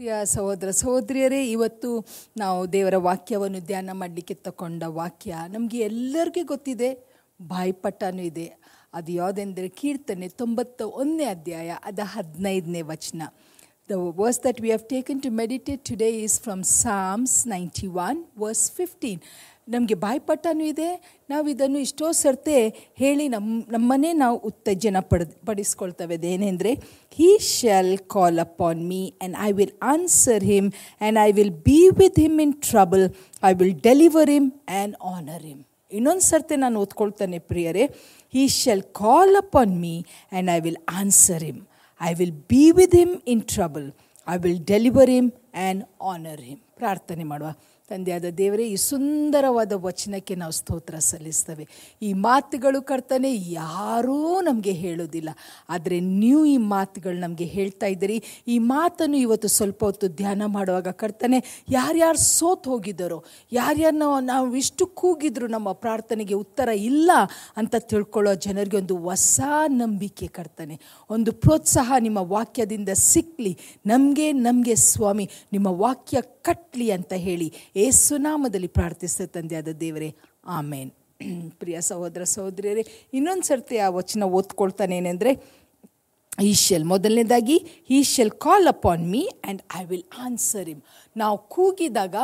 ಪ್ರಿಯ ಸಹೋದರ ಸಹೋದರಿಯರೇ, ಇವತ್ತು ನಾವು ದೇವರ ವಾಕ್ಯವನ್ನು ಧ್ಯಾನ ಮಾಡಲಿಕ್ಕೆ ತಗೊಂಡ ವಾಕ್ಯ ನಮಗೆ ಎಲ್ಲರಿಗೂ ಗೊತ್ತಿದೆ, ಬಾಯ್ಪಟ್ಟನೂ ಇದೆ. ಅದು ಯಾವುದೆಂದರೆ ಕೀರ್ತನೆ ತೊಂಬತ್ತ ಒಂದನೇ ಅಧ್ಯಾಯ, ಅದ ಹದಿನೈದನೇ ವಚನ. The verse that we have taken to meditate today is from Psalms ninety one verse fifteen ನಮಗೆ ಬಾಯ್ಪಟ್ಟನೂ ಇದೆ, ನಾವು ಇದನ್ನು ಇಷ್ಟೋ ಸರ್ತೆ ಹೇಳಿ ನಮ್ಮ ನಮ್ಮನ್ನೇ ನಾವು ಉತ್ತೇಜನ ಪಡ್, ಪಡಿಸ್ಕೊಳ್ತೇವೆ. ಅದೇನೆಂದರೆ he shall call upon me and I will answer him and I will be with him in trouble I will deliver him and honour him ಇನ್ನೊಂದು ಸರ್ತೆ ನಾನು ಓದ್ಕೊಳ್ತಾನೆ ಪ್ರಿಯರೇ he shall call upon me and I will answer him I will be with him in trouble I will deliver him and honour him ಪ್ರಾರ್ಥನೆ ಮಾಡುವ. ತಂದೆಯಾದ ದೇವರೇ, ಈ ಸುಂದರವಾದ ವಚನಕ್ಕೆ ನಾವು ಸ್ತೋತ್ರ ಸಲ್ಲಿಸ್ತೇವೆ. ಈ ಮಾತುಗಳು ಕರ್ತನೆ, ಯಾರೂ ನಮಗೆ ಹೇಳೋದಿಲ್ಲ ಆದರೆ ನೀವು ಈ ಮಾತುಗಳು ನಮಗೆ ಹೇಳ್ತಾ ಇದ್ದೀರಿ. ಈ ಮಾತನ್ನು ಇವತ್ತು ಸ್ವಲ್ಪ ಹೊತ್ತು ಧ್ಯಾನ ಮಾಡುವಾಗ ಕರ್ತನೆ, ಯಾರ್ಯಾರು ಸೋತ್ ಹೋಗಿದ್ದಾರೋ, ಯಾರ್ಯಾರು ನಾವು ಇಷ್ಟು ಕೂಗಿದ್ರು ನಮ್ಮ ಪ್ರಾರ್ಥನೆಗೆ ಉತ್ತರ ಇಲ್ಲ ಅಂತ ತಿಳ್ಕೊಳ್ಳೋ ಜನರಿಗೆ ಒಂದು ಹೊಸ ನಂಬಿಕೆ ಕರ್ತನೆ. ಒಂದು ಪ್ರೋತ್ಸಾಹ ನಿಮ್ಮ ವಾಕ್ಯದಿಂದ ಸಿಕ್ಕಲಿ ನಮಗೆ ನಮಗೆ ಸ್ವಾಮಿ, ನಿಮ್ಮ ವಾಕ್ಯ ಕಟ್ಲಿ ಅಂತ ಹೇಳಿ ಏಸುನಾಮದಲ್ಲಿ ಪ್ರಾರ್ಥಿಸಿದ ತಂದೆಯಾದ ದೇವರೇ, ಆಮೇನ್. ಪ್ರಿಯ ಸಹೋದರ ಸಹೋದರಿಯರೇ ಇನ್ನೊಂದು ಸರ್ತಿ ಆ ವಚನ ಓದ್ಕೊಳ್ತಾನೇನೆಂದರೆ ಈ ಶೆಲ್ ಮೊದಲನೇದಾಗಿ ಈ shall call upon me and I will answer him ನಾವು ಕೂಗಿದಾಗ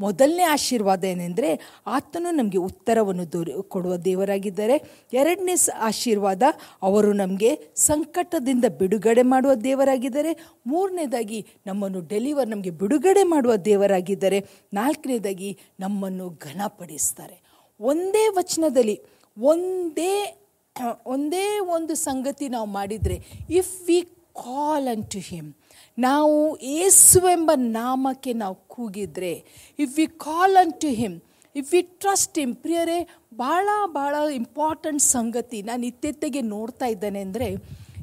ಮೊದಲನೇ ಆಶೀರ್ವಾದ ಏನೆಂದರೆ, ಆತನು ನಮಗೆ ಉತ್ತರವನ್ನು ದೊರೆ, ಕೊಡುವ ದೇವರಾಗಿದ್ದಾರೆ. ಎರಡನೇ ಆಶೀರ್ವಾದ, ಅವರು ನಮಗೆ ಸಂಕಟದಿಂದ ಬಿಡುಗಡೆ ಮಾಡುವ ದೇವರಾಗಿದ್ದಾರೆ. ಮೂರನೇದಾಗಿ, ನಮ್ಮನ್ನು ಡೆಲಿವರ್ ನಮಗೆ ಬಿಡುಗಡೆ ಮಾಡುವ ದೇವರಾಗಿದ್ದಾರೆ. ನಾಲ್ಕನೇದಾಗಿ, ನಮ್ಮನ್ನು ಘನಪಡಿಸ್ತಾರೆ. ಒಂದೇ ವಚನದಲ್ಲಿ, ಒಂದೇ ಒಂದೇ ಒಂದು ಸಂಗತಿ ನಾವು ಮಾಡಿದರೆ if we call unto him ನಾವು ಏಸುವೆಂಬ ನಾಮಕ್ಕೆ ನಾವು ಕೂಗಿದರೆ if we call unto him if we trust him ಪ್ರಿಯರೇ, ಭಾಳ ಭಾಳ ಇಂಪಾರ್ಟೆಂಟ್ ಸಂಗತಿ. ನಾನು ಇತ್ತೆತ್ತೆಗೆ ನೋಡ್ತಾ ಇದ್ದೇನೆ ಅಂದರೆ,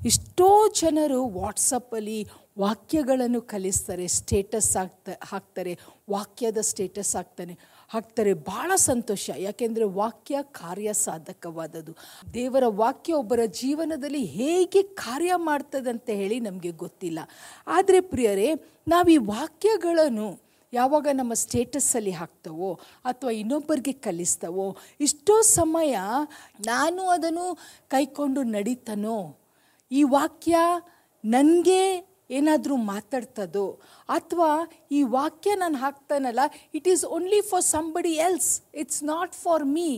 ಎಷ್ಟೋ ಜನರು ವಾಟ್ಸಪ್ಪಲ್ಲಿ ವಾಕ್ಯಗಳನ್ನು ಕಲಿಸ್ತಾರೆ ಸ್ಟೇಟಸ್ ಹಾಕ್ತಾ, ಹಾಕ್ತಾರೆ, ವಾಕ್ಯದ ಸ್ಟೇಟಸ್ ಹಾಕ್ತಾನೆ. ಹಾಕ್ತಾರೆ ಭಾಳ ಸಂತೋಷ. ಯಾಕೆಂದರೆ ವಾಕ್ಯ ಕಾರ್ಯ ಸಾಧಕವಾದದ್ದು ದೇವರ ವಾಕ್ಯ ಒಬ್ಬರ ಜೀವನದಲ್ಲಿ ಹೇಗೆ ಕಾರ್ಯ ಮಾಡ್ತದಂತ ಹೇಳಿ ನಮಗೆ ಗೊತ್ತಿಲ್ಲ. ಆದರೆ ಪ್ರಿಯರೇ, ನಾವು ಈ ವಾಕ್ಯಗಳನ್ನು ಯಾವಾಗ ನಮ್ಮ ಸ್ಟೇಟಸ್ಸಲ್ಲಿ ಹಾಕ್ತವೋ ಅಥವಾ ಇನ್ನೊಬ್ಬರಿಗೆ ಕಲಿಸ್ತವೋ, ಇಷ್ಟೋ ಸಮಯ ನಾನು ಅದನ್ನು ಕೈಕೊಂಡು ನಡೀತಾನೋ? ಈ ವಾಕ್ಯ ನನಗೆ ಏನಾದರೂ ಮಾತಾಡ್ತದೋ ಅಥವಾ ಈ ವಾಕ್ಯ ನಾನು ಹಾಕ್ತಾನಲ್ಲ it is only for somebody else it's not for me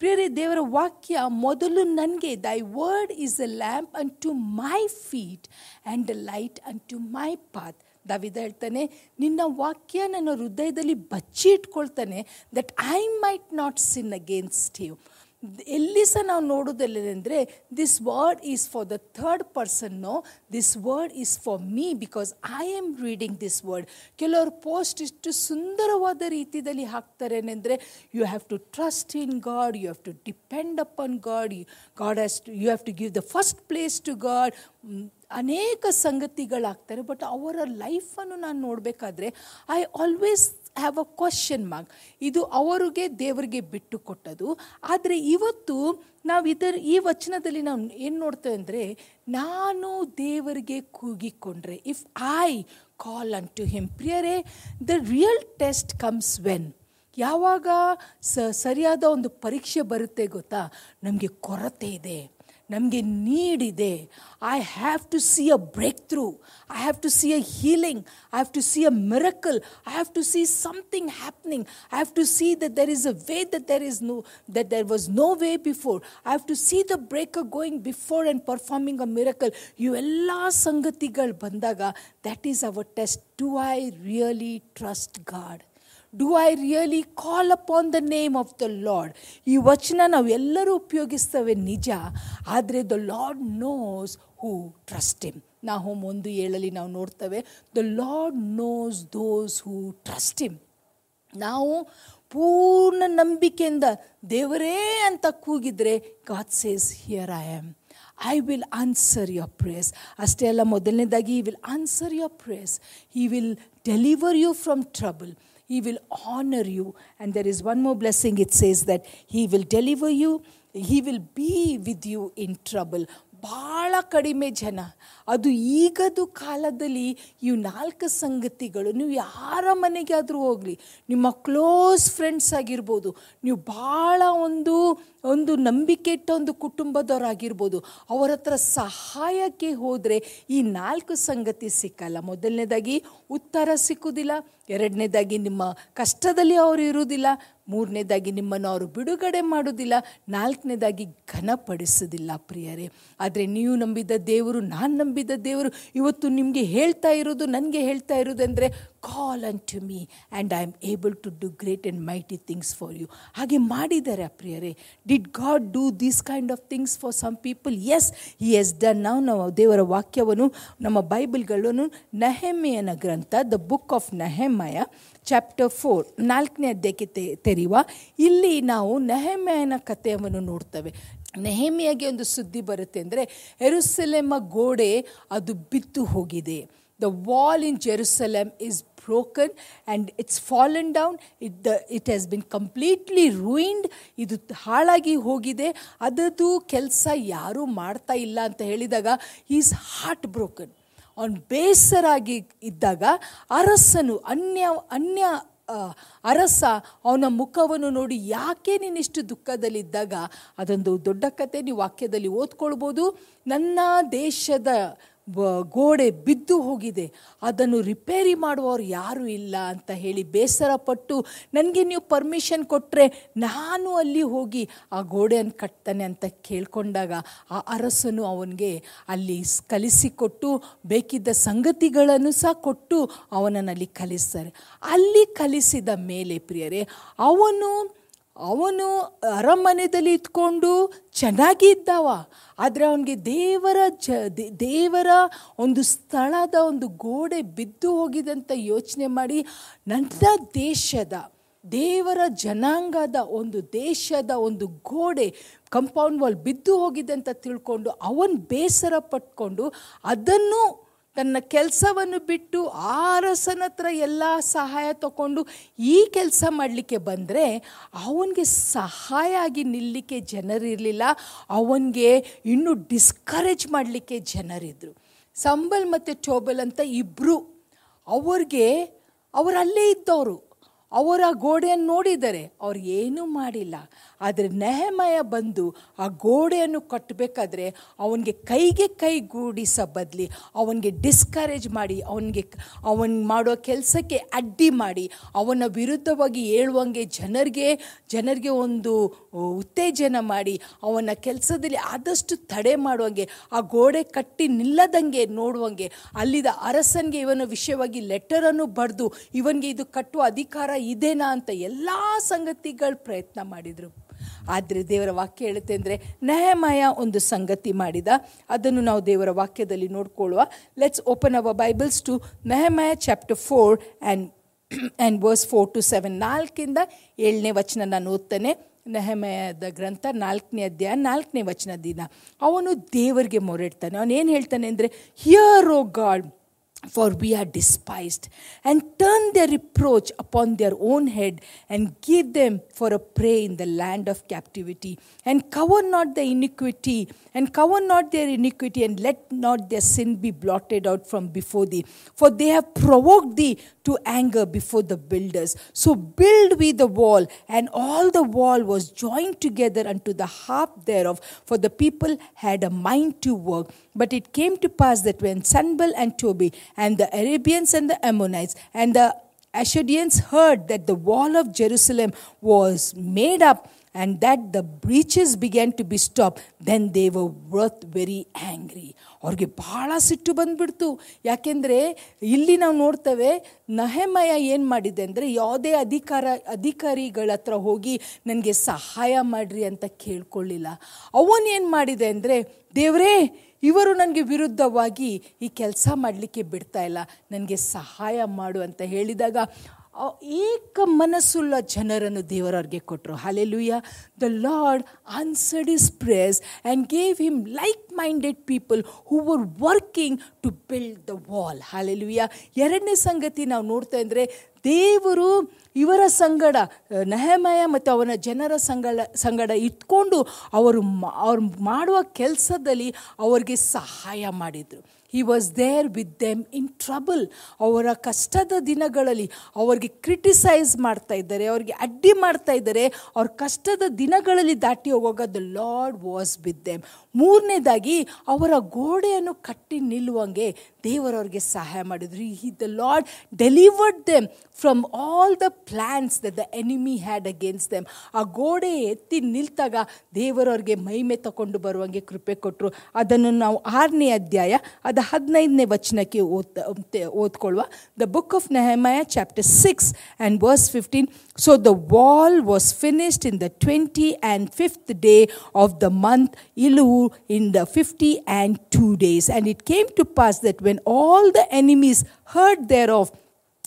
ಪ್ರಿಯರೇ, ದೇವರ ವಾಕ್ಯ ಮೊದಲು ನನಗೆ thy word is a lamp unto my feet and a light unto my path ದಾವಿದ ಹೇಳ್ತಾನೆ, ನಿನ್ನ ವಾಕ್ಯ ನನ್ನ ಹೃದಯದಲ್ಲಿ ಬಚ್ಚಿ ಇಟ್ಕೊಳ್ತಾನೆ that I might not sin against you ಎಲ್ಲಿ ಸಹ ನಾವು ನೋಡೋದಲ್ಲೇನೆಂದರೆ this word is for the third person no this word is for me because I am reading this word ಕೆಲವರು ಪೋಸ್ಟ್ ಇಷ್ಟು ಸುಂದರವಾದ ರೀತಿಯಲ್ಲಿ ಹಾಕ್ತಾರೇನೆಂದರೆ you have to trust in God you have to depend upon God you God has to you have to give the first place to God ಅನೇಕ ಸಂಗತಿಗಳಾಗ್ತಾರೆ but ಅವರ ಲೈಫನ್ನು ನಾನು ನೋಡಬೇಕಾದ್ರೆ I always have a question mark ಇದು ಅವರಿಗೆ ದೇವರಿಗೆ ಬಿಟ್ಟು ಕೊಟ್ಟದು ಆದರೆ ಇವತ್ತು ನಾವು ಇದರ, ಈ ವಚನದಲ್ಲಿ ನಾವು ಏನು ನೋಡ್ತೇವೆ ಅಂದರೆ, ನಾನು ದೇವರಿಗೆ ಕೂಗಿಕೊಂಡ್ರೆ if I call unto him ಪ್ರಿಯರೇ the real test comes when ಯಾವಾಗ ಸ, ಸರಿಯಾದ ಒಂದು ಪರೀಕ್ಷೆ ಬರುತ್ತೆ ಗೊತ್ತಾ? ನಮಗೆ ಕೊರತೆ ಇದೆ. ನಮಗೆ ನೀಡಿದೆ I have to see a break through I have to see a healing I have to see a miracle I have to see something happening I have to see that there is a way that there is no that there was no way before I have to see the breaker going before and performing a miracle ಇವೆಲ್ಲ ಸಂಗತಿಗಳು ಬಂದಾಗ that is our test do I really trust God do I really call upon the name of the Lord ಈ ವಚನ ನಾವು ಎಲ್ಲರೂ ಉಪಯೋಗಿಸ್ತೇವೆ ನಿಜ, ಆದರೆ the Lord knows who trust him ನಾವು ಒಂದು ಏಳಲ್ಲಿ ನಾವು ನೋಡ್ತೇವೆ the Lord knows those who trust him ನಾವು ಪೂರ್ಣ ನಂಬಿಕೆಯಿಂದ ದೇವರೇ ಅಂತ ಕೂಗಿದ್ರೆ God says here I am I will answer your prayers ಅಷ್ಟೇ ಅಲ್ಲ, ಮೊದಲನೇದಾಗಿ he will answer your prayers he will deliver you from trouble He will honor you. And there is one more blessing it says that He will deliver you, He will be with you in trouble. ಭಾಳ ಕಡಿಮೆ ಜನ ಅದು ಈಗದು ಕಾಲದಲ್ಲಿ ಇವು ನಾಲ್ಕು ಸಂಗತಿಗಳು ನೀವು ಯಾರ ಮನೆಗೆ ಆದರೂ ಹೋಗಲಿ ನಿಮ್ಮ ಕ್ಲೋಸ್ ಫ್ರೆಂಡ್ಸ್ ಆಗಿರ್ಬೋದು ನೀವು ಭಾಳ ಒಂದು ಒಂದು ನಂಬಿಕೆ ಇಟ್ಟ ಒಂದು ಕುಟುಂಬದವರಾಗಿರ್ಬೋದು ಅವರ ಹತ್ರ ಸಹಾಯಕ್ಕೆ ಹೋದರೆ ಈ ನಾಲ್ಕು ಸಂಗತಿ ಸಿಕ್ಕಲ್ಲ ಮೊದಲನೇದಾಗಿ ಉತ್ತರ ಸಿಕ್ಕುವುದಿಲ್ಲ ಎರಡನೇದಾಗಿ ನಿಮ್ಮ ಕಷ್ಟದಲ್ಲಿ ಅವರು ಇರುವುದಿಲ್ಲ, ಮೂರನೇದಾಗಿ ನಿಮ್ಮನ್ನು ಅವರು ಬಿಡುಗಡೆ ಮಾಡೋದಿಲ್ಲ ನಾಲ್ಕನೇದಾಗಿ ಘನಪಡಿಸೋದಿಲ್ಲ ಪ್ರಿಯರೇ. ಆದರೆ ನೀವು ನಂಬಿದ ದೇವರು, ನಾನು ನಂಬಿದ ದೇವರು ಇವತ್ತು ನಿಮಗೆ ಹೇಳ್ತಾ ಇರೋದು, ನನಗೆ ಹೇಳ್ತಾ ಇರೋದಂದರೆ call unto me and I am able to do great and mighty things for you ಹಾಗೆ ಮಾಡಿದ್ದಾರೆ ಪ್ರಿಯರೇ. Did God do these kind of things for some people as he has done ನಾವು ನಾವು ದೇವರ ವಾಕ್ಯವನ್ನು ನಮ್ಮ ಬೈಬಲ್ಗಳನ್ನು ನೆಹೆಮ್ಮೆಯನ ಗ್ರಂಥ the book of Nehemiah chapter four ನಾಲ್ಕನೇ ಅಧ್ಯಾಯಕ್ಕೆ ತೆ, ತೆರೆಯುವ. ಇಲ್ಲಿ ನಾವು ನೆಹಮೆಯನ ಕಥೆಯನ್ನು ನೋಡ್ತೇವೆ. ನೆಹಮಿಯಾಗೆ ಒಂದು ಸುದ್ದಿ ಬರುತ್ತೆ ಅಂದರೆ ಎರುಸೆಲೆಮ್ಮ ಗೋಡೆ ಅದು ಬಿದ್ದು ಹೋಗಿದೆ. The wall in Jerusalem is broken and it's fallen down It, the, it has been completely ruined. ಇದು ಹಾಳಾಗಿ ಹೋಗಿದೆ. ಅದದು ಕೆಲಸ ಯಾರೂ ಮಾಡ್ತಾ ಇಲ್ಲ ಅಂತ ಹೇಳಿದಾಗ ಈಸ್ ಹಾರ್ಟ್ ಬ್ರೋಕನ್ ಅವನು ಬೇಸರಾಗಿ ಇದ್ದಾಗ ಅರಸನು ಅನ್ಯ ಅನ್ಯ ಅರಸ ಅವನ ಮುಖವನ್ನು ನೋಡಿ ಯಾಕೆ ನೀನಿಷ್ಟು ದುಃಖದಲ್ಲಿದ್ದಾಗ ಅದೊಂದು ದೊಡ್ಡ ಕತೆ. ನೀವು ವಾಕ್ಯದಲ್ಲಿ ಓದ್ಕೊಳ್ಬೋದು. ನನ್ನ ದೇಶದ ಗೋಡೆ ಬಿದ್ದು ಹೋಗಿದೆ. ಅದನ್ನು ರಿಪೇರಿ ಮಾಡುವವರು ಯಾರೂ ಇಲ್ಲ ಅಂತ ಹೇಳಿ ಬೇಸರ ಪಟ್ಟು ನನಗೆ ನೀವು ಪರ್ಮಿಷನ್ ಕೊಟ್ಟರೆ ನಾನು ಅಲ್ಲಿ ಹೋಗಿ ಆ ಗೋಡೆಯನ್ನು ಕಟ್ತಾನೆ ಅಂತ ಕೇಳಿಕೊಂಡಾಗ ಆ ಅರಸನು ಅವನಿಗೆ ಅಲ್ಲಿ ಕಲಿಸಿಕೊಟ್ಟು, ಬೇಕಿದ್ದ ಸಂಗತಿಗಳನ್ನು ಸಹ ಕೊಟ್ಟು ಅವನನ್ನು ಅಲ್ಲಿ ಕಲಿಸ್ತಾರೆ. ಅಲ್ಲಿ ಕಲಿಸಿದ ಮೇಲೆ ಪ್ರಿಯರೇ, ಅವನು ಅವನು ಅರಮನೆಯಲ್ಲಿ ಇದ್ಕೊಂಡು ಚೆನ್ನಾಗಿ ಇದ್ದಾವ. ಆದರೆ ಅವನಿಗೆ ದೇವರ ಜ ದೇವರ ಒಂದು ಸ್ಥಳದ ಒಂದು ಗೋಡೆ ಬಿದ್ದು ಹೋಗಿದಂತ ಯೋಚನೆ ಮಾಡಿ ನನ್ನ ದೇಶದ, ದೇವರ ಜನಾಂಗದ ಒಂದು ದೇಶದ ಒಂದು ಗೋಡೆ ಕಂಪೌಂಡ್ ವಾಲ್ ಬಿದ್ದು ಹೋಗಿದೆ ಅಂತ ತಿಳ್ಕೊಂಡು ಅವನು ಬೇಸರ ಪಟ್ಕೊಂಡು ಅದನ್ನು ತನ್ನ ಕೆಲಸವನ್ನು ಬಿಟ್ಟು ಆ ಹತ್ರ ಎಲ್ಲ ಸಹಾಯ ತಗೊಂಡು ಈ ಕೆಲಸ ಮಾಡಲಿಕ್ಕೆ ಬಂದರೆ ಅವನಿಗೆ ಸಹಾಯ ಆಗಿ ನಿಲ್ಲಲಿಕ್ಕೆ ಜನರಿರಲಿಲ್ಲ ಅವನಿಗೆ ಇನ್ನೂ ಡಿಸ್ಕರೇಜ್ ಮಾಡಲಿಕ್ಕೆ ಜನರಿದ್ದರು ಸಂಬಲ್ ಮತ್ತು ಟೋಬಲ್ ಅಂತ ಇಬ್ಬರು ಅವ್ರಿಗೆ ಅವರಲ್ಲೇ ಇದ್ದವರು. ಅವರ ಗೋಡೆಯನ್ನು ನೋಡಿದರೆ ಅವ್ರು ಏನೂ ಮಾಡಿಲ್ಲ. ಆದರೆ ನೆಹಮಯ ಬಂದು ಆ ಗೋಡೆಯನ್ನು ಕಟ್ಟಬೇಕಾದ್ರೆ ಅವನಿಗೆ ಕೈಗೆ ಕೈ ಗೂಡಿಸ ಬದಲಿ ಅವನಿಗೆ ಡಿಸ್ಕರೇಜ್ ಮಾಡಿ, ಅವನಿಗೆ ಅವನು ಮಾಡೋ ಕೆಲಸಕ್ಕೆ ಅಡ್ಡಿ ಮಾಡಿ, ಅವನ ವಿರುದ್ಧವಾಗಿ ಹೇಳುವಂಗೆ ಜನರಿಗೆ ಜನರಿಗೆ ಒಂದು ಉತ್ತೇಜನ ಮಾಡಿ, ಅವನ ಕೆಲಸದಲ್ಲಿ ಆದಷ್ಟು ತಡೆ ಮಾಡುವಂಗೆ, ಆ ಗೋಡೆ ಕಟ್ಟಿ ನಿಲ್ಲದಂಗೆ ನೋಡುವಂಗೆ, ಅಲ್ಲಿದ ಅರಸನಿಗೆ ಇವನ ವಿಷಯವಾಗಿ ಲೆಟರನ್ನು ಬರೆದು, ಇವನಿಗೆ ಇದು ಕಟ್ಟುವ ಅಧಿಕಾರ ಇದೇನಾ ಅಂತ ಎಲ್ಲ ಸಂಗತಿಗಳು ಪ್ರಯತ್ನ ಮಾಡಿದರು. ಆದರೆ ದೇವರ ವಾಕ್ಯ ಹೇಳುತ್ತೆ ಅಂದರೆ, ನೆಹಮಯ ಒಂದು ಸಂಗತಿ ಮಾಡಿದ. ಅದನ್ನು ನಾವು ದೇವರ ವಾಕ್ಯದಲ್ಲಿ ನೋಡ್ಕೊಳ್ಳುವ. Let's open our Bibles to Nehemiah chapter four and and verse four to seven ನಾಲ್ಕಿಂದ ಏಳನೇ ವಚನ ನಾನು ಓದ್ತಾನೆ. ನೆಹಮಯದ ಗ್ರಂಥ ನಾಲ್ಕನೇ ಅಧ್ಯಾಯ ನಾಲ್ಕನೇ ವಚನ ದಿನ. ಅವನು ದೇವರಿಗೆ ಮೊರೆಡ್ತಾನೆ ಅವನು ಏನು ಹೇಳ್ತಾನೆ ಅಂದರೆ hear O God for we are despised, and turn their reproach upon their own head, and give them for a prey in the land of captivity, and cover not their iniquity, and cover not their iniquity, and let not their sin be blotted out from before thee. For they have provoked thee to anger before the builders. So build we the wall, and all the wall was joined together unto the half thereof, for the people had a mind to work. But it came to pass that when Sanbal and Tobi and the Arabians and the Ammonites and the Ashdodians heard that the wall of Jerusalem was made up and that the breaches began to be stopped, then they were worth very angry. ಅವ್ರಿಗೆ ಭಾಳ ಸಿಟ್ಟು ಬಂದ್ಬಿಡ್ತು ಯಾಕೆಂದರೆ ಇಲ್ಲಿ ನಾವು ನೋಡ್ತೇವೆ ನಹೆಮಯ ಏನು ಮಾಡಿದೆ ಅಂದರೆ ಯಾವುದೇ ಅಧಿಕಾರ ಅಧಿಕಾರಿಗಳ ಹತ್ರ ಹೋಗಿ ನನಗೆ ಸಹಾಯ ಮಾಡಿರಿ ಅಂತ ಕೇಳ್ಕೊಳ್ಳಿಲ್ಲ ಅವನು ಏನು ಮಾಡಿದೆ ಅಂದರೆ ದೇವರೇ ಇವರು ನನಗೆ ವಿರುದ್ಧವಾಗಿ ಈ ಕೆಲಸ ಮಾಡಲಿಕ್ಕೆ ಬಿಡ್ತಾ ಇಲ್ಲ. ನನಗೆ ಸಹಾಯ ಮಾಡು ಅಂತ ಹೇಳಿದಾಗ ಏಕ ಮನಸ್ಸುಳ್ಳ ಜನರನ್ನು ದೇವರವ್ರಿಗೆ ಕೊಟ್ಟರು hallelujah the Lord answered his prayers and gave him like minded people who were working to build the wall hallelujah ಎರಡನೇ ಸಂಗತಿ ನಾವು ನೋಡ್ತಾ ಇದ್ರೆ ದೇವರು ಇವರ ಸಂಗಡ ನೆಹಮಯ ಮತ್ತು ಅವನ ಜನರ ಸಂಗಡ ಸಂಗಡ ಇಟ್ಕೊಂಡು ಅವರು ಮಾ- ಅವ್ರು ಮಾಡುವ ಕೆಲಸದಲ್ಲಿ ಅವರಿಗೆ ಸಹಾಯ ಮಾಡಿದರು. He was there with them in trouble ಅವರ ಕಷ್ಟದ ದಿನಗಳಲ್ಲಿ ಅವ್ರಿಗೆ ಕ್ರಿಟಿಸೈಸ್ ಮಾಡ್ತಾ ಇದ್ದಾರೆ, ಅವ್ರಿಗೆ ಅಡ್ಡಿ ಮಾಡ್ತಾ ಇದ್ದಾರೆ. ಅವ್ರ ಕಷ್ಟದ ದಿನಗಳಲ್ಲಿ ದಾಟಿ ಹೋಗುವಾಗ the Lord was with them ಮೂರನೇದಾಗಿ ಅವರ ಗೋಡೆಯನ್ನು ಕಟ್ಟಿ ನಿಲ್ಲುವಂಗೆ ದೇವರವ್ರಿಗೆ ಸಹಾಯ ಮಾಡಿದ್ರು. He the Lord delivered them from all the plans the the enemy had against them ಆ ಗೋಡೆ ಎತ್ತಿ ನಿಲ್ತಾಗ ದೇವರವ್ರಿಗೆ ಮೈಮೆ ತಗೊಂಡು ಬರುವಂಗೆ ಕೃಪೆ ಕೊಟ್ಟರು ಅದನ್ನು ನಾವು ಆರನೇ ಅಧ್ಯಾಯ, ಅದು ಹದಿನೈದನೇ ವಚನಕ್ಕೆ ಓದ್ ಓದ್ಕೊಳ್ಳುವ the book of Nehemiah chapter six and verse fifteen so the wall was finished in the twenty and fifth day of the month Elul in the fifty and two days and it came to pass that when all the enemies heard thereof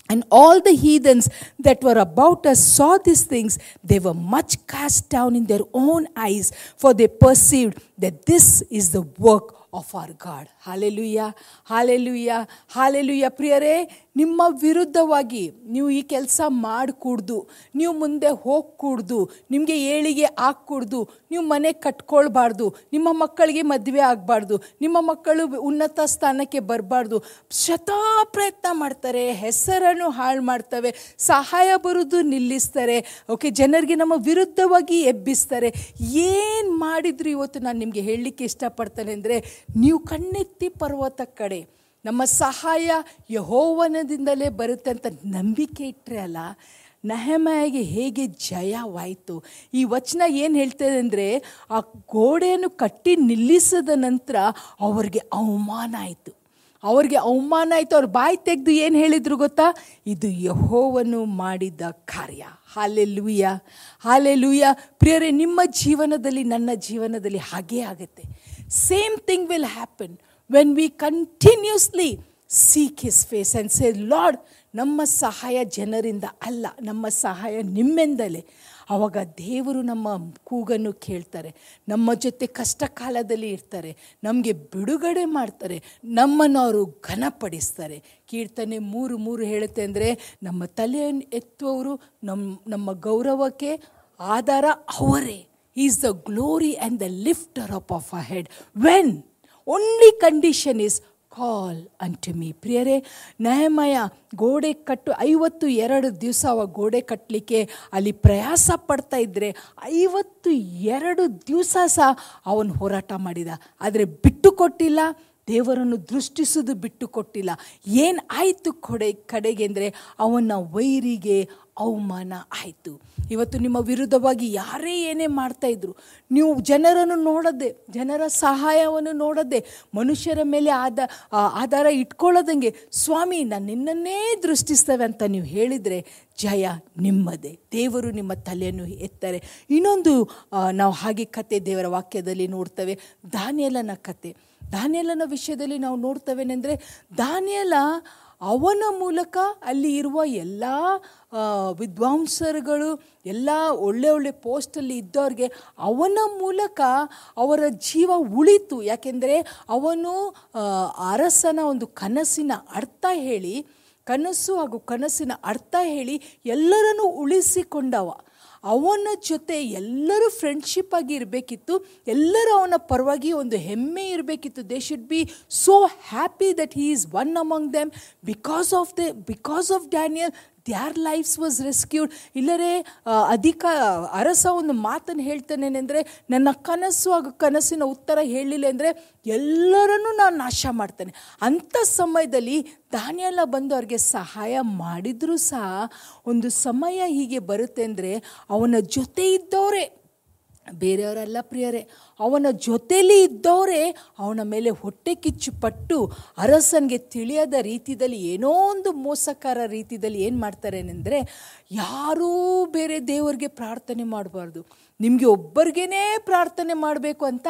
And all the heathens that were about us saw these things. They were much cast down in their own eyes, for they perceived that this is the work of our God. Hallelujah. Hallelujah. Hallelujah. ಪ್ರಿಯರೇ ನಿಮ್ಮ ವಿರುದ್ಧವಾಗಿ ನೀವು ಈ ಕೆಲಸ ಮಾಡಿಕೂಡ್ದು, ನೀವು ಮುಂದೆ ಹೋಗ್ಕೂಡ್ದು, ನಿಮಗೆ ಏಳಿಗೆ ಹಾಕ್ಕೂಡ್ದು, ನೀವು ಮನೆ ಕಟ್ಕೊಳ್ಬಾರ್ದು, ನಿಮ್ಮ ಮಕ್ಕಳಿಗೆ ಮದುವೆ ಆಗಬಾರ್ದು, ನಿಮ್ಮ ಮಕ್ಕಳು ಉನ್ನತ ಸ್ಥಾನಕ್ಕೆ ಬರಬಾರ್ದು ಶತಾ ಪ್ರಯತ್ನ ಮಾಡ್ತಾರೆ, ಹೆಸರನ್ನು ಹಾಳು ಮಾಡ್ತವೆ, ಸಹಾಯ ಬರೋದು ನಿಲ್ಲಿಸ್ತಾರೆ, ಓಕೆ, ಜನರಿಗೆ ನಮ್ಮ ವಿರುದ್ಧವಾಗಿ ಎಬ್ಬಿಸ್ತಾರೆ. ಏನು ಮಾಡಿದ್ರು ಇವತ್ತು ನಾನು ನಿಮಗೆ ಹೇಳಲಿಕ್ಕೆ ಇಷ್ಟಪಡ್ತೇನೆ ಅಂದರೆ, ನೀವು ಕಣ್ಣೆತ್ತಿ ಪರ್ವತ ಕಡೆ ನಮ್ಮ ಸಹಾಯ ಯಹೋವನದಿಂದಲೇ ಬರುತ್ತೆ ಅಂತ ನಂಬಿಕೆ ಇಟ್ಟರೆ ಅಲ್ಲ, ನಹಮಯಾಗೆ ಹೇಗೆ ಜಯವಾಯಿತು? ಈ ವಚನ ಏನು ಹೇಳ್ತದೆ ಅಂದರೆ, ಆ ಗೋಡೆಯನ್ನು ಕಟ್ಟಿ ನಿಲ್ಲಿಸಿದ ನಂತರ ಅವ್ರಿಗೆ ಅವಮಾನ ಆಯಿತು. ಅವ್ರಿಗೆ ಅವಮಾನ ಆಯಿತು. ಅವ್ರ ಬಾಯಿ ತೆಗೆದು ಏನು ಹೇಳಿದ್ರು ಗೊತ್ತಾ? ಇದು ಯಹೋವನು ಮಾಡಿದ ಕಾರ್ಯ. ಹಾಲೆ ಲೂಯ ಹಾಲೆ ಲೂಯ ಪ್ರಿಯರೇ, ನಿಮ್ಮ ಜೀವನದಲ್ಲಿ, ನನ್ನ ಜೀವನದಲ್ಲಿ ಹಾಗೇ ಆಗುತ್ತೆ. Same thing will happen when we continuously seek his face and say Lord ನಮ್ಮ ಸಹಾಯ ಜನರಿಂದ ಅಲ್ಲ, ನಮ್ಮ ಸಹಾಯ ನಿಮ್ಮಿಂದಲೇ. ಆವಾಗ ದೇವರು ನಮ್ಮ ಕೂಗನ್ನು ಕೇಳ್ತಾರೆ, ನಮ್ಮ ಜೊತೆ ಕಷ್ಟ ಕಾಲದಲ್ಲಿ ಇರ್ತಾರೆ, ನಮಗೆ ಬಿಡುಗಡೆ ಮಾಡ್ತಾರೆ, ನಮ್ಮನ್ನು ಅವರು ಘನಪಡಿಸ್ತಾರೆ. ಕೀರ್ತನೆ ಮೂರು ಮೂರು ಹೇಳುತ್ತೆ ಅಂದರೆ, ನಮ್ಮ ತಲೆಯನ್ನು ಎತ್ತುವವರು ನಮ್ಮ ನಮ್ಮ ಗೌರವಕ್ಕೆ ಆಧಾರ ಅವರೇ. He's the glory and the lifter up of a head when only condition is call unto me ಪ್ರಿಯರೇ ನಯಮಯ ಗೋಡೆ ಕಟ್ಟು ಐವತ್ತು ಎರಡು ದಿವಸ ಅವ ಗೋಡೆ ಕಟ್ಟಲಿಕ್ಕೆ ಅಲ್ಲಿ ಪ್ರಯಾಸ ಪಡ್ತಾ ಇದ್ದರೆ ಐವತ್ತು ಎರಡು ದಿವಸ ಸಹ ಅವನು ಹೋರಾಟ ಮಾಡಿದ. ಆದರೆ ಬಿಟ್ಟು ಕೊಟ್ಟಿಲ್ಲ. ದೇವರನ್ನು ದೃಷ್ಟಿಸೋದು ಬಿಟ್ಟು ಕೊಟ್ಟಿಲ್ಲ. ಏನು ಆಯಿತು ಕೊಡೆ, ಕಡೆಗೆ ಅಂದರೆ ಅವನ ವೈರಿಗೆ ಅವಮಾನ ಆಯಿತು. ಇವತ್ತು ನಿಮ್ಮ ವಿರುದ್ಧವಾಗಿ ಯಾರೇ ಏನೇ ಮಾಡ್ತಾ ಇದ್ರು, ನೀವು ಜನರನ್ನು ನೋಡದೆ, ಜನರ ಸಹಾಯವನ್ನು ನೋಡದೆ, ಮನುಷ್ಯರ ಮೇಲೆ ಆದ ಆಧಾರ ಇಟ್ಕೊಳ್ಳೋದಂಗೆ ಸ್ವಾಮಿ, ನಾನು ನಿನ್ನನ್ನೇ ದೃಷ್ಟಿಸ್ತೇವೆ ಅಂತ ನೀವು ಹೇಳಿದರೆ ಜಯ ನಿಮ್ಮದೇ. ದೇವರು ನಿಮ್ಮ ತಲೆಯನ್ನು ಎತ್ತಾರೆ. ಇನ್ನೊಂದು ನಾವು ಹಾಗೆ ಕತೆ ದೇವರ ವಾಕ್ಯದಲ್ಲಿ ನೋಡ್ತೇವೆ. ದಾನಿಯಲನ ಕತೆ. ದಾನಿಯಲನ ವಿಷಯದಲ್ಲಿ ನಾವು ನೋಡ್ತವೇನೆಂದರೆ ದಾನಿಯಲ ಅವನ ಮೂಲಕ ಅಲ್ಲಿ ಇರುವ ಎಲ್ಲ ವಿದ್ವಾಂಸರುಗಳು, ಎಲ್ಲ ಒಳ್ಳೆ ಒಳ್ಳೆ ಪೋಸ್ಟಲ್ಲಿ ಇದ್ದವ್ರಿಗೆ ಅವನ ಮೂಲಕ ಅವರ ಜೀವ ಉಳಿತು. ಯಾಕೆಂದರೆ ಅವನು ಅರಸನ ಒಂದು ಕನಸಿನ ಅರ್ಥ ಹೇಳಿ, ಕನಸು ಹಾಗೂ ಕನಸಿನ ಅರ್ಥ ಹೇಳಿ ಎಲ್ಲರನ್ನು ಉಳಿಸಿಕೊಂಡವ. ಅವನ ಜೊತೆ ಎಲ್ಲರೂ ಫ್ರೆಂಡ್ಶಿಪ್ ಆಗಿ ಇರಬೇಕಿತ್ತು, ಎಲ್ಲರೂ ಅವನ ಪರವಾಗಿ ಒಂದು ಹೆಮ್ಮೆ ಇರಬೇಕಿತ್ತು. They should be so happy that he is one among them because of the because of Daniel their lives was rescued ಇಲ್ಲರೇ ಅಧಿಕ, ಅರಸ ಒಂದು ಮಾತನ್ನು ಹೇಳ್ತಾನೇನೆಂದರೆ ನನ್ನ ಕನಸು ಹಾಗೂ ಕನಸಿನ ಉತ್ತರ ಹೇಳಿಲ್ಲ ಅಂದರೆ ಎಲ್ಲರನ್ನೂ ನಾನು ನಾಶ ಮಾಡ್ತೇನೆ. ಅಂಥ ಸಮಯದಲ್ಲಿ ದಾನಿಯೆಲ್ಲ ಬಂದು ಅವ್ರಿಗೆ ಸಹಾಯ ಮಾಡಿದರೂ ಸಹ ಒಂದು ಸಮಯ ಹೀಗೆ ಬರುತ್ತೆ ಅಂದರೆ ಅವನ ಜೊತೆ ಇದ್ದವರೇ. ಬೇರೆಯವರಲ್ಲ ಪ್ರಿಯರೇ, ಅವನ ಜೊತೆಯಲ್ಲಿ ಇದ್ದವರೇ ಅವನ ಮೇಲೆ ಹೊಟ್ಟೆ ಕಿಚ್ಚು ಪಟ್ಟು ಅರಸನಿಗೆ ತಿಳಿಯದ ರೀತಿಯಲ್ಲಿ ಏನೋ ಒಂದು ಮೋಸಕಾರ ರೀತಿಯಲ್ಲಿ ಏನು ಮಾಡ್ತಾರೆ ಅಂದರೆ ಯಾರೂ ಬೇರೆ ದೇವರಿಗೆ ಪ್ರಾರ್ಥನೆ ಮಾಡಬಾರ್ದು. ನಿಮಗೆ ಒಬ್ಬರಿಗೇ ಪ್ರಾರ್ಥನೆ ಮಾಡಬೇಕು ಅಂತ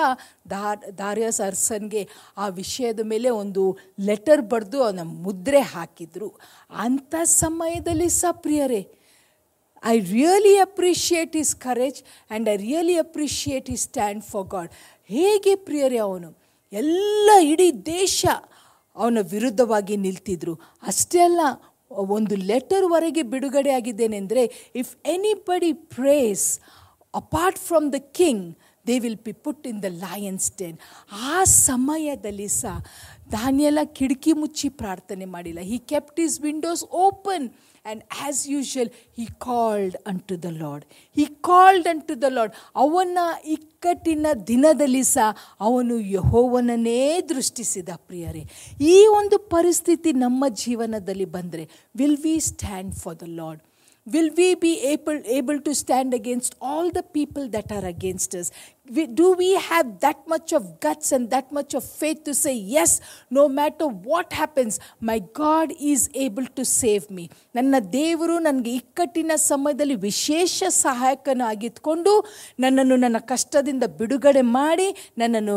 ದಾರ್ಯಾಸ್ ಅರಸನ್ಗೆ ಆ ವಿಷಯದ ಮೇಲೆ ಒಂದು ಲೆಟರ್ ಬರೆದು ಅವನ ಮುದ್ರೆ ಹಾಕಿದ್ರು. ಅಂಥ ಸಮಯದಲ್ಲಿ ಸಹ ಪ್ರಿಯರೇ I really appreciate his courage and I really appreciate his stand for God ಹೇಗೆ ಪ್ರಿಯರೇ ಅವನು? ಎಲ್ಲ ಇಡೀ ದೇಶ ಅವನ ವಿರುದ್ಧವಾಗಿ ನಿಲ್ತಿದ್ರು. ಅಷ್ಟೇ ಅಲ್ಲ, ಒಂದು ಲೆಟರ್ವರೆಗೆ ಬಿಡುಗಡೆ ಆಗಿದ್ದೇನೆಂದರೆ if anybody prays apart from the king they will be put in the lion's den ಆ ಸಮಯದಲ್ಲಿ ಸಹ ದಾನಿಯೆಲ್ಲ ಕಿಟಕಿ ಮುಚ್ಚಿ ಪ್ರಾರ್ಥನೆ ಮಾಡಿಲ್ಲ. He kept his windows open and as usual he called unto the Lord he called unto the Lord ಅವನ ಇಕ್ಕಟ್ಟಿನ ದಿನದಲ್ಲಿ ಸಹ ಅವನು ಯಹೋವನನ್ನೇ ದೃಷ್ಟಿಸಿದ ಪ್ರಿಯರೇ. ಈ ಒಂದು ಪರಿಸ್ಥಿತಿ ನಮ್ಮ ಜೀವನದಲ್ಲಿ ಬಂದರೆ will we stand for the Lord will we be able, able to stand against all the people that are against us? We, do we have that much of guts and that much of faith to say, yes, no matter what happens, my God is able to save me? ನನ್ನ ದೇವರು ನನಗೆ ಇಕ್ಕಟ್ಟಿನ ಸಮಯದಲ್ಲಿ ವಿಶೇಷ ಸಹಾಯಕನಾಗಿದ್ಕೊಂಡು ನನ್ನನ್ನು ನನ್ನ ಕಷ್ಟದಿಂದ ಬಿಡುಗಡೆ ಮಾಡಿ ನನ್ನನ್ನು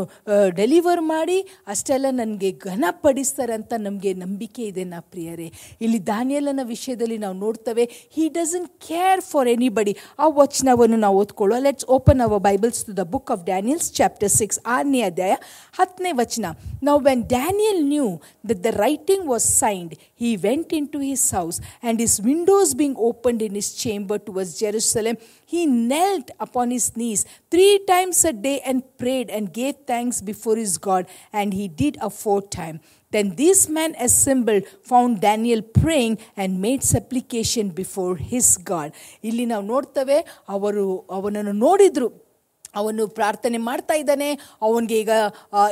ಡೆಲಿವರ್ ಮಾಡಿ ಅಷ್ಟೆಲ್ಲ ನನಗೆ ಘನಪಡಿಸ್ತಾರೆ ಅಂತ ನಮಗೆ ನಂಬಿಕೆ ಇದೆ ನಾ ಪ್ರಿಯರೇ. ಇಲ್ಲಿ ದಾನಿಯಲನ ವಿಷಯದಲ್ಲಿ ನಾವು ನೋಡ್ತೇವೆ he doesn't care for anybody ಆ ವಚನವನ್ನು ನಾವು ಓದ್ಕೊಳ್ಳೋ let's open our Bibles to the book of Daniels chapter six ಆರನೇ ಅಧ್ಯಾಯ ಹತ್ತನೇ ವಚನ ನಾವು when Daniel knew that the writing was signed he went into his house, and his windows being opened in his chamber towards Jerusalem, he knelt upon his knees three times a day and prayed and gave thanks before his God, and he did a fourth time. Then this man assembled found Daniel praying and made supplication before his God. ಇಲ್ಲಿ ನಾವು ನೋಡ್ತೇವೆ ಅವರು ಅವನನ್ನು ನೋಡಿದ್ರು ಅವನು ಪ್ರಾರ್ಥನೆ ಮಾಡ್ತಾ ಇದ್ದಾನೆ. ಅವನಿಗೆ ಈಗ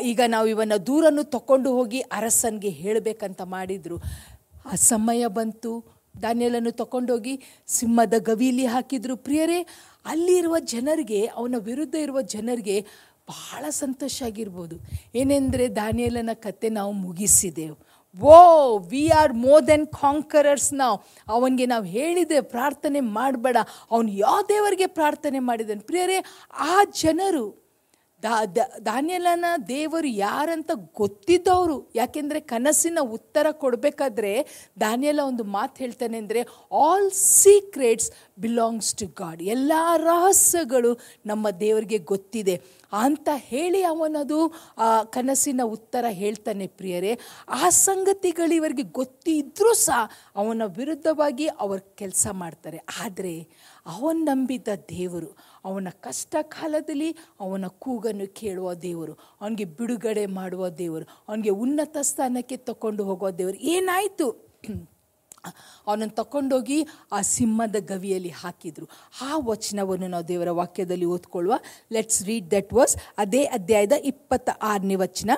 ಈಗ ನಾವು ಇವನ್ನ ದೂರನ್ನು ತಕೊಂಡು ಹೋಗಿ ಅರಸನ್ಗೆ ಹೇಳಬೇಕಂತ ಮಾಡಿದರು. ಆ ಸಮಯ ಬಂತು. ದಾನಿಯಲನ್ನು ತಗೊಂಡೋಗಿ ಸಿಂಹದ ಗವಿಲಿ ಹಾಕಿದ್ರು. ಪ್ರಿಯರೇ, ಅಲ್ಲಿರುವ ಜನರಿಗೆ, ಅವನ ವಿರುದ್ಧ ಇರುವ ಜನರಿಗೆ ಬಹಳ ಸಂತೋಷ ಆಗಿರ್ಬೋದು. ಏನೆಂದರೆ ದಾನಿಯಲನ ಕತೆ ನಾವು ಮುಗಿಸಿದೆವು. No we are more than conquerors ನಾವು ಅವನಿಗೆ ನಾವು ಹೇಳಿದೆ ಪ್ರಾರ್ಥನೆ ಮಾಡಬೇಡ. ಅವನು ಯಾವ ದೇವರಿಗೆ ಪ್ರಾರ್ಥನೆ ಮಾಡಿದ್ದಾನೆ ಪ್ರಿಯರೇ, ಆ ಜನರು, ದಾ ದೇವರು ಯಾರಂತ ಗೊತ್ತಿದ್ದವರು. ಯಾಕೆಂದರೆ ಕನಸಿನ ಉತ್ತರ ಕೊಡಬೇಕಾದ್ರೆ ದಾನಿಯಲ ಒಂದು ಮಾತು ಹೇಳ್ತಾನೆ ಅಂದರೆ all secrets belongs to God ಎಲ್ಲ ರಹಸ್ಯಗಳು ನಮ್ಮ ದೇವರಿಗೆ ಗೊತ್ತಿದೆ. ಅಂತ ಹೇಳಿ ಅವನದು ಆ ಕನಸಿನ ಉತ್ತರ ಹೇಳ್ತಾನೆ ಪ್ರಿಯರೇ. ಆ ಸಂಗತಿಗಳು ಇವರಿಗೆ ಗೊತ್ತಿದ್ರೂ ಸಹ ಅವನ ವಿರುದ್ಧವಾಗಿ ಅವರು ಕೆಲಸ ಮಾಡ್ತಾರೆ. ಆದರೆ ಅವನು ನಂಬಿದ ದೇವರು, ಅವನ ಕಷ್ಟ ಕಾಲದಲ್ಲಿ ಅವನ ಕೂಗನ್ನು ಕೇಳುವ ದೇವರು, ಅವನಿಗೆ ಬಿಡುಗಡೆ ಮಾಡುವ ದೇವರು, ಅವನಿಗೆ ಉನ್ನತ ಸ್ಥಾನಕ್ಕೆ ತಕೊಂಡು ಹೋಗುವ ದೇವರು ಏನಾಯಿತು? ಅವನನ್ನು ತಗೊಂಡೋಗಿ ಆ ಸಿಂಹದ ಗವಿಯಲ್ಲಿ ಹಾಕಿದರು. ಆ ವಚನವನ್ನು ನಾವು ದೇವರ ವಾಕ್ಯದಲ್ಲಿ ಓದ್ಕೊಳ್ಳುವ. ಲೆಟ್ಸ್ ರೀಡ್ ದಟ್ ವಾಸ್ ಅದೇ ಅಧ್ಯಾಯದ ಇಪ್ಪತ್ತ ಆರನೇ ವಚನ.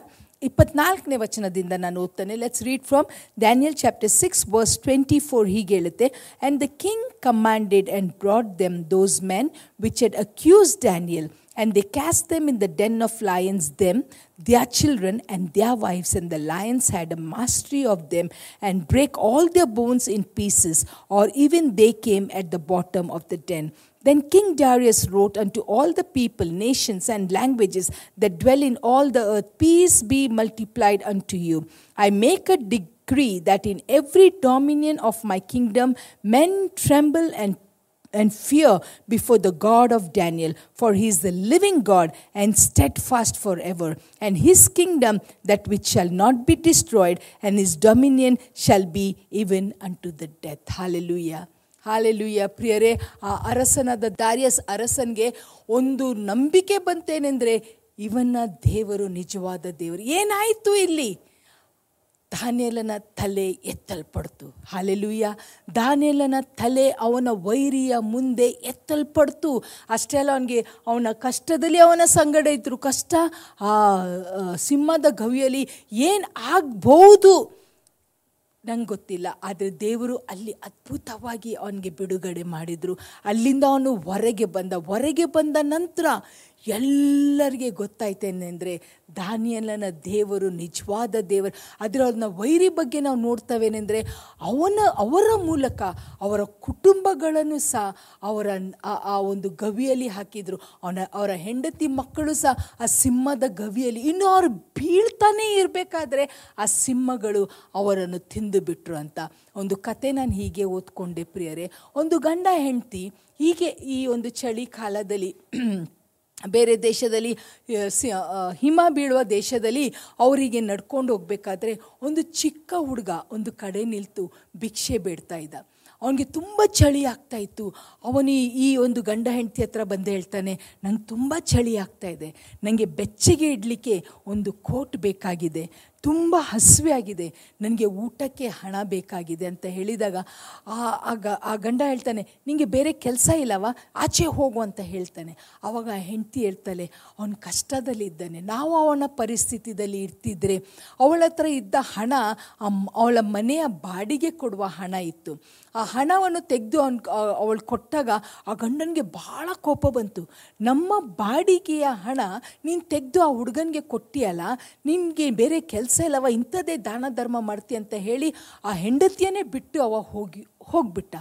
ಇಪ್ಪತ್ನಾಲ್ಕನೇ ವಚನದಿಂದ ನಾನು ಓದ್ತೇನೆ. Let's read from Daniel chapter six verse twenty four ಹೀಗೆ ಹೇಳುತ್ತೆ. And the king commanded and brought them those men which had accused Daniel and they cast them in the den of lions, them, their children, and their wives. And the lions had a mastery of them and break all their bones in pieces, or even they came at the bottom of the den. Then King Darius wrote unto all the people, nations, and languages that dwell in all the earth, Peace be multiplied unto you. I make a decree that in every dominion of my kingdom men tremble and and fear before the God of Daniel, for he is the living God and steadfast forever, and his kingdom that which shall not be destroyed, and his dominion shall be even unto the death. Hallelujah. Hallelujah ಪ್ರಿಯರೇ ಆ ಅರಸನಾದ ದಾರಿಯಸ್ ಅರಸನಿಗೆ ಒಂದು ನಂಬಿಕೆ ಬಂತೇನೆಂದರೆ ಇವನ್ನ ದೇವರು ನಿಜವಾದ ದೇವರು ಏನಾಯಿತು ಇಲ್ಲಿ ದಾನಿಯಲನ ತಲೆ ಎತ್ತಲ್ಪಡ್ತು. ಹಾಲೆಲುಯ್ಯ ದಾನಿಯಲನ ತಲೆ ಅವನ ವೈರಿಯ ಮುಂದೆ ಎತ್ತಲ್ಪಡ್ತು. ಅಷ್ಟೇ ಅಲ್ಲ ಅವನಿಗೆ ಅವನ ಕಷ್ಟದಲ್ಲಿ ಅವನ ಸಂಗಡ ಇದ್ರು. ಕಷ್ಟ ಆ, ಸಿಂಹದ ಗವಿಯಲ್ಲಿ ಏನು ಆಗ್ಬೋದು? ನಂಗೆ ಗೊತ್ತಿಲ್ಲ. ಆದರೆ ದೇವರು ಅಲ್ಲಿ ಅದ್ಭುತವಾಗಿ ಅವನಿಗೆ ಬಿಡುಗಡೆ ಮಾಡಿದರು. ಅಲ್ಲಿಂದ ಅವನು ಹೊರಗೆ ಬಂದ. ಹೊರಗೆ ಬಂದ ನಂತರ ಎಲ್ಲರಿಗೆ ಗೊತ್ತಾಯ್ತೇನೆಂದರೆ ದಾನಿಯಲ್ಲನ ದೇವರು, ನಿಜವಾದ ದೇವರು. ಅದರ ಅದನ್ನ ವೈರಿ ಬಗ್ಗೆ ನಾವು ನೋಡ್ತವೇನೆಂದರೆ ಅವನ, ಅವರ ಮೂಲಕ ಅವರ ಕುಟುಂಬಗಳನ್ನು ಸಹ ಅವರ, ಆ- ಒಂದು ಗವಿಯಲ್ಲಿ ಹಾಕಿದರು. ಅವನ, ಅವರ ಹೆಂಡತಿ ಮಕ್ಕಳು ಸಹ ಆ ಸಿಂಹದ ಗವಿಯಲ್ಲಿ. ಇನ್ನು ಅವರು ಬೀಳ್ತಾನೇ ಇರಬೇಕಾದ್ರೆ ಆ ಸಿಂಹಗಳು ಅವರನ್ನು ತಿಂದು ಬಿಟ್ಟರು ಅಂತ ಒಂದು ಕತೆ ನಾನು ಹೀಗೆ ಓದ್ಕೊಂಡೆ ಪ್ರಿಯರೇ. ಒಂದು ಗಂಡ ಹೆಂಡತಿ ಹೀಗೆ ಈ ಒಂದು ಚಳಿಗಾಲದಲ್ಲಿ ಬೇರೆ ದೇಶದಲ್ಲಿ ಹಿಮ ಬೀಳುವ ದೇಶದಲ್ಲಿ ಅವರಿಗೆ ನಡ್ಕೊಂಡು ಹೋಗಬೇಕಾದ್ರೆ ಒಂದು ಚಿಕ್ಕ ಹುಡುಗ ಒಂದು ಕಡೆ ನಿಲ್ತು ಭಿಕ್ಷೆ ಬೇಡ್ತಾ ಇದ್ದ. ಅವನಿಗೆ ತುಂಬ ಚಳಿ ಆಗ್ತಾ ಇತ್ತು. ಅವನು ಈ- ಈ ಒಂದು ಗಂಡ ಹೆಂಡತಿ ಹತ್ರ ಬಂದು ಹೇಳ್ತಾನೆ, ನಂಗೆ ತುಂಬ ಚಳಿ ಆಗ್ತಾ ಇದೆ. ನನಗೆ ಬೆಚ್ಚಗೆ ಇಡಲಿಕ್ಕೆ ಒಂದು ಕೋಟ್ ಬೇಕಾಗಿದೆ. ತುಂಬ ಹಸಿವೆಯಾಗಿದೆ. ನನಗೆ ಊಟಕ್ಕೆ ಹಣ ಬೇಕಾಗಿದೆ ಅಂತ ಹೇಳಿದಾಗ ಆ ಗ- ಆ ಗಂಡ ಹೇಳ್ತಾನೆ ನಿಮಗೆ ಬೇರೆ ಕೆಲಸ ಇಲ್ಲವಾ? ಆಚೆ ಹೋಗು ಅಂತ ಹೇಳ್ತಾನೆ. ಆವಾಗ ಹೆಂಡತಿ ಹೇಳ್ತಾಳೆ ಅವನು ಕಷ್ಟದಲ್ಲಿ ಇದ್ದಾನೆ ನಾವು ಅವನ ಪರಿಸ್ಥಿತಿದಲ್ಲಿ ಇರ್ತಿದ್ರೆ ಅವಳ ಹತ್ರ ಇದ್ದ ಹಣ ಅವಳ ಮನೆಯ ಬಾಡಿಗೆ ಕೊಡುವ ಹಣ ಇತ್ತು. ಆ ಹಣವನ್ನು ತೆಗೆದು ಅವನ್ ಅವಳು ಕೊಟ್ಟಾಗ ಆ ಗಂಡನಿಗೆ ಭಾಳ ಕೋಪ ಬಂತು. ನಮ್ಮ ಬಾಡಿಗೆಯ ಹಣ ನೀನು ತೆಗೆದು ಆ ಹುಡುಗನಿಗೆ ಕೊಟ್ಟಿಯಲ್ಲ, ನಿನಗೆ ಬೇರೆ ಕೆಲಸ ಇಲ್ಲವ ಇಂಥದ್ದೇ ದಾನ ಧರ್ಮ ಮಾಡ್ತಿ ಅಂತ ಹೇಳಿ ಆ ಹೆಂಡತಿಯನ್ನೇ ಬಿಟ್ಟು ಅವ ಹೋಗಿ, ಹೋಗ್ಬಿಟ್ಟ.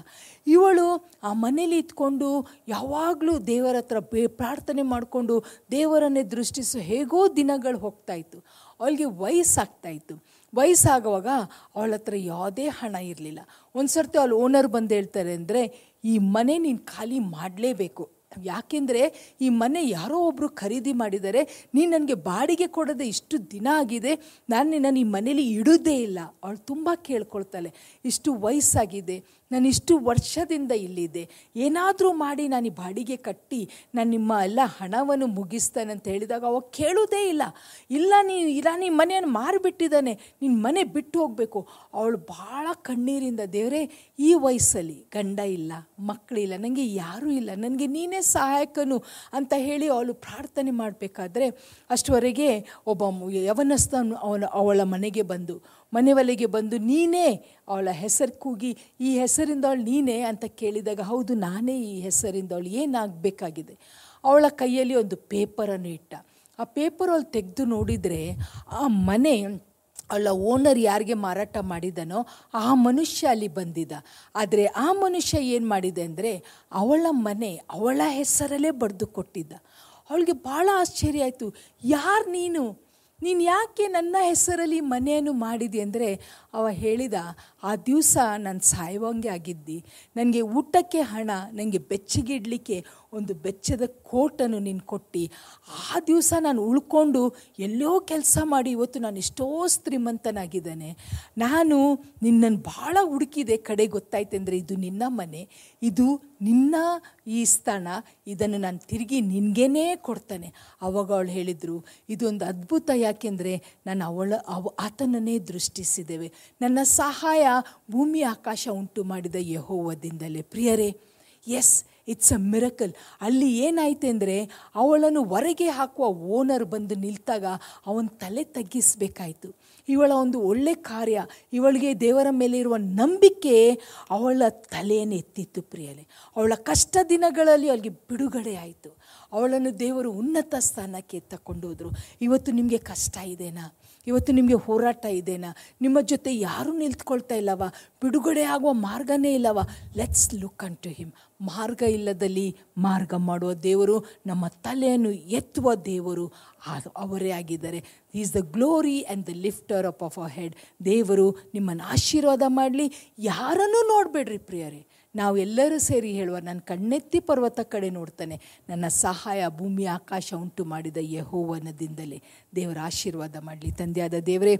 ಇವಳು ಆ ಮನೇಲಿ ಇದ್ಕೊಂಡು ಯಾವಾಗಲೂ ದೇವರ ಹತ್ರ ಬೇ, ಪ್ರಾರ್ಥನೆ ಮಾಡಿಕೊಂಡು ದೇವರನ್ನೇ ದೃಷ್ಟಿಸು ಹೇಗೋ ದಿನಗಳು ಹೋಗ್ತಾಯಿತ್ತು ಅವಳಿಗೆ ವಯಸ್ಸಾಗ್ತಾ ಇತ್ತು. ವಯಸ್ಸಾಗುವಾಗ ಅವಳ ಹತ್ರ ಯಾವುದೇ ಹಣ ಇರಲಿಲ್ಲ. ಒಂದು ಸರ್ತಿ ಅವಳು ಓನರ್ ಬಂದು ಹೇಳ್ತಾರೆ ಅಂದರೆ, ಈ ಮನೆ ನೀನು ಖಾಲಿ ಮಾಡಲೇಬೇಕು. ಯಾಕೆಂದರೆ ಈ ಮನೆ ಯಾರೋ ಒಬ್ಬರು ಖರೀದಿ ಮಾಡಿದ್ದಾರೆ ನೀನು ನನಗೆ ಬಾಡಿಗೆ ಕೊಡದೆ ಇಷ್ಟು ದಿನ ಆಗಿದೆ, ನಾನು ನಿನ್ನ ಈ ಮನೇಲಿ ಇಡೋದೇ ಇಲ್ಲ. ಅವಳು ತುಂಬ ಕೇಳ್ಕೊಳ್ತಾಳೆ, ಇಷ್ಟು ವಯಸ್ಸಾಗಿದೆ ನಾನು ಇಷ್ಟು ವರ್ಷದಿಂದ ಇಲ್ಲಿದ್ದೆ. ಏನಾದರೂ ಮಾಡಿ ನಾನು ಈ ಬಾಡಿಗೆ ಕಟ್ಟಿ, ನಾನು ನಿಮ್ಮ ಎಲ್ಲ ಹಣವನ್ನು ಮುಗಿಸ್ತಾನೆ ಅಂತ ಹೇಳಿದಾಗ ಅವಾಗ ಕೇಳೋದೇ ಇಲ್ಲ. ಇಲ್ಲ ನೀ ಇಲ್ಲ ನೀ ಮನೆಯನ್ನು ಮಾರಿಬಿಟ್ಟಿದ್ದಾನೆ. ನಿನ್ನ ಮನೆ ಬಿಟ್ಟು ಹೋಗಬೇಕು. ಅವಳು ಭಾಳ ಕಣ್ಣೀರಿಂದ, ದೇವರೇ, ಈ ವಯಸ್ಸಲ್ಲಿ ಗಂಡ ಇಲ್ಲ ಮಕ್ಕಳಿಲ್ಲ ನನಗೆ ಯಾರೂ ಇಲ್ಲ, ನನಗೆ ನೀನೇ ಸಹಾಯಕನು ಅಂತ ಹೇಳಿ ಅವಳು ಪ್ರಾರ್ಥನೆ ಮಾಡಬೇಕಾದ್ರೆ ಅಷ್ಟುವರೆಗೆ ಒಬ್ಬ ಅವನು ಅವನ, ಅವಳ ಮನೆಗೆ ಬಂದು ಮನೆಯೊಳಗೆ ಬಂದು ನೀನೇ ಅವಳ ಹೆಸರು ಕೂಗಿ, ಈ ಹೆಸರಿಂದ ಅವಳು ನೀನೇ ಅಂತ ಕೇಳಿದಾಗ, ಹೌದು, ನಾನೇ ಈ ಹೆಸರಿಂದ ಅವಳು ಏನಾಗಬೇಕಾಗಿದೆ? ಅವಳ ಕೈಯಲ್ಲಿ ಒಂದು ಪೇಪರನ್ನು ಇಟ್ಟ. ಆ ಪೇಪರ್ ಅವಳು ತೆಗೆದು ನೋಡಿದರೆ, ಆ ಮನೆ, ಅವಳ ಓನರ್ ಯಾರಿಗೆ ಮಾರಾಟ ಮಾಡಿದನೋ, ಆ ಮನುಷ್ಯ ಅಲ್ಲಿ ಬಂದಿದ್ದ. ಆದರೆ ಆ ಮನುಷ್ಯ ಏನು ಮಾಡಿದೆ ಅಂದರೆ, ಅವಳ ಮನೆ ಅವಳ ಹೆಸರಲ್ಲೇ ಬರೆದು ಕೊಟ್ಟಿದ್ದ. ಅವಳಿಗೆ ಭಾಳ ಆಶ್ಚರ್ಯ ಆಯಿತು, ಯಾರು ನೀನು? ನೀನು ಯಾಕೆ ನನ್ನ ಹೆಸರಲ್ಲಿ ಮನೆಯನ್ನು ಮಾಡಿದೆ ಅಂದರೆ ಅವ ಹೇಳಿದ, ಆ ದಿವಸ ನಾನು ಸಾಯುವಂಗೆ ಆಗಿದ್ದಿ. ನನಗೆ ಊಟಕ್ಕೆ ಹಣ ನನಗೆ ಬೆಚ್ಚಗಿಡ್ಲಿಕ್ಕೆ ಒಂದು ಬೆಚ್ಚದ ಕೋಟನ್ನು ನೀನು ಕೊಟ್ಟು. ಆ ದಿವಸ ನಾನು ಉಳ್ಕೊಂಡು ಎಲ್ಲೋ ಕೆಲಸ ಮಾಡಿ ಇವತ್ತು ನಾನು ಎಷ್ಟೋ ಶ್ರೀಮಂತನಾಗಿದ್ದಾನೆ. ನಾನು ನಿನ್ನನ್ನು ಭಾಳ ಹುಡುಕಿದೆ ಕಡೆ ಗೊತ್ತಾಯ್ತೆಂದರೆ ಇದು ನಿನ್ನ ಮನೆ. ಇದು ನಿನ್ನ ಈ ಸ್ಥಾನ ಇದನ್ನು ನಾನು ತಿರುಗಿ ನಿನಗೇನೇ ಕೊಡ್ತಾನೆ. ಅವಾಗ ಅವಳು ಹೇಳಿದರು, ಇದೊಂದು ಅದ್ಭುತ ಯಾಕೆಂದರೆ ನಾನು ಅವಳ, ಅವ, ಆತನನ್ನೇ ದೃಷ್ಟಿಸಿದ್ದೇವೆ. ನನ್ನ ಸಹಾಯ ಭೂಮಿ ಆಕಾಶ ಉಂಟು ಮಾಡಿದ ಯಹೋವದಿಂದಲೇ. ಪ್ರಿಯರೇ ಎಸ್ ಇಟ್ಸ್ ಅ ಮಿರಕಲ್ ಅಲ್ಲಿ ಏನಾಯ್ತು ಅಂದರೆ, ಅವಳನ್ನು ಹೊರಗೆ ಹಾಕುವ ಓನರ್ ಬಂದು ನಿಲ್ತಾಗ ಅವನ ತಲೆ ತಗ್ಗಿಸಬೇಕಾಯಿತು. ಇವಳ ಒಂದು ಒಳ್ಳೆ ಕಾರ್ಯ, ಇವಳಿಗೆ ದೇವರ ಮೇಲೆ ಇರುವ ನಂಬಿಕೆ ಅವಳ ತಲೆಯನ್ನು ಎತ್ತಿತ್ತು ಪ್ರಿಯಲೆ ಅವಳ ಕಷ್ಟ ದಿನಗಳಲ್ಲಿ ಅವಳಿಗೆ ಬಿಡುಗಡೆ ಆಯಿತು. ಅವಳನ್ನು ದೇವರು ಉನ್ನತ ಸ್ಥಾನಕ್ಕೆ ತಕ್ಕೊಂಡು ಹೋದರು. ಇವತ್ತು ನಿಮಗೆ ಕಷ್ಟ ಇದೆನಾ? ಇವತ್ತು ನಿಮಗೆ ಹೋರಾಟ ಇದೆನಾ? ನಿಮ್ಮ ಜೊತೆ ಯಾರೂ ನಿಲ್ತ್ಕೊಳ್ತಾ ಇಲ್ಲವ? ಬಿಡುಗಡೆ ಆಗುವ ಮಾರ್ಗನೇ ಇಲ್ಲವ? Let's look unto him ಮಾರ್ಗ ಇಲ್ಲದಲ್ಲಿ ಮಾರ್ಗ ಮಾಡುವ ದೇವರು, ನಮ್ಮ ತಲೆಯನ್ನು ಎತ್ತುವ ದೇವರು ಅವರೇ ಆಗಿದ್ದಾರೆ. He's the glory and the lifter up of a head ದೇವರು ನಿಮ್ಮನ್ನು ಆಶೀರ್ವಾದ ಮಾಡಲಿ. ಯಾರನ್ನೂ ನೋಡಬೇಡ್ರಿ ಪ್ರಿಯರೇ. ನಾವು ಎಲ್ಲರೂ ಸೇರಿ ಹೇಳುವ ನಾನು ಕಣ್ಣೆತ್ತಿ ಪರ್ವತ ಕಡೆ ನೋಡ್ತಾನೆ. ನನ್ನ ಸಹಾಯ ಭೂಮಿ ಆಕಾಶ ಉಂಟು ಮಾಡಿದ ಯಹೋವನದಿಂದಲೇ. ದೇವರ ಆಶೀರ್ವಾದ ಮಾಡಲಿ. ತಂದೆಯಾದ ದೇವರೇ,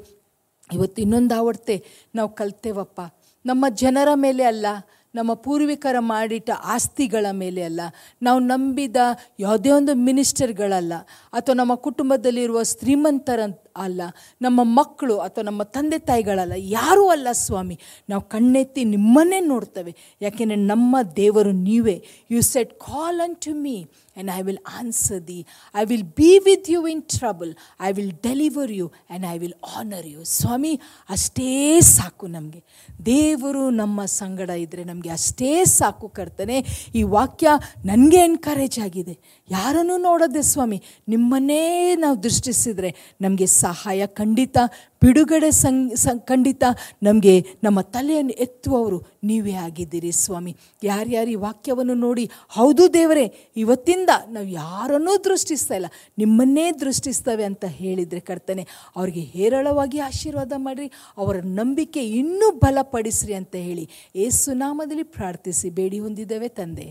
ಇವತ್ತು ಇನ್ನೊಂದು ಆವಡ್ತೆ ನಾವು ಕಲ್ತೇವಪ್ಪ. ನಮ್ಮ ಜನರ ಮೇಲೆ ಅಲ್ಲ ನಮ್ಮ ಪೂರ್ವಿಕರ ಮಾಡಿಟ್ಟ ಆಸ್ತಿಗಳ ಮೇಲೆ ಅಲ್ಲ. ನಾವು ನಂಬಿದ ಯಾವುದೇ ಒಂದು ಮಿನಿಸ್ಟರ್ಗಳಲ್ಲ, ಅಥವಾ ನಮ್ಮ ಕುಟುಂಬದಲ್ಲಿರುವ ಶ್ರೀಮಂತರ, ಅಲ್ಲ, ನಮ್ಮ ಮಕ್ಕಳು ಅಥವಾ ನಮ್ಮ ತಂದೆ ತಾಯಿಗಳಲ್ಲ, ಯಾರೂ ಅಲ್ಲ ಸ್ವಾಮಿ. ನಾವು ಕಣ್ಣೆತ್ತಿ ನಿಮ್ಮನ್ನೇ ನೋಡ್ತೇವೆ. ಯಾಕೆಂದರೆ ನಮ್ಮ ದೇವರು ನೀವೇ. You said call unto me and I will answer thee. I will be with you in trouble I will deliver you and I will honour you ಸ್ವಾಮಿ ಅಷ್ಟೇ ಸಾಕು ನಮಗೆ. ದೇವರು ನಮ್ಮ ಸಂಗಡ ಇದ್ದರೆ ನಮಗೆ ಅಷ್ಟೇ ಸಾಕು ಕರ್ತನೆ. ಈ ವಾಕ್ಯ ನನಗೆ ಎನ್ಕರೇಜ್ ಆಗಿದೆ. ಯಾರನ್ನು ನೋಡೋದೆ ಸ್ವಾಮಿ, ನಿಮ್ಮನ್ನೇ ನಾವು ದೃಷ್ಟಿಸಿದರೆ ನಮಗೆ ಸಹಾಯ ಖಂಡಿತ ಬಿಡುಗಡೆ ಸಂ, ಖಂಡಿತ ನಮಗೆ ನಮ್ಮ ತಲೆಯನ್ನು ಎತ್ತುವವರು ನೀವೇ ಆಗಿದ್ದೀರಿ ಸ್ವಾಮಿ. ಯಾರ್ಯಾರು ಈ ವಾಕ್ಯವನ್ನು ನೋಡಿ, ಹೌದು ದೇವರೇ, ಇವತ್ತಿಂದ ನಾವು ಯಾರನ್ನೂ ದೃಷ್ಟಿಸ್ತಾ ಇಲ್ಲ, ನಿಮ್ಮನ್ನೇ ದೃಷ್ಟಿಸ್ತವೆ ಅಂತ ಹೇಳಿದರೆ ಕರ್ತನೆ, ಅವರಿಗೆ ಹೇರಳವಾಗಿ ಆಶೀರ್ವಾದ ಮಾಡಿರಿ, ಅವರ ನಂಬಿಕೆ ಇನ್ನೂ ಬಲಪಡಿಸ್ರಿ ಅಂತ ಹೇಳಿ ಏಸುನಾಮದಲ್ಲಿ ಪ್ರಾರ್ಥಿಸಿ, ಬೇಡಿ ಹೊಂದಿದ್ದೇವೆ ತಂದೆ.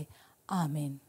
ಆಮೇನ್.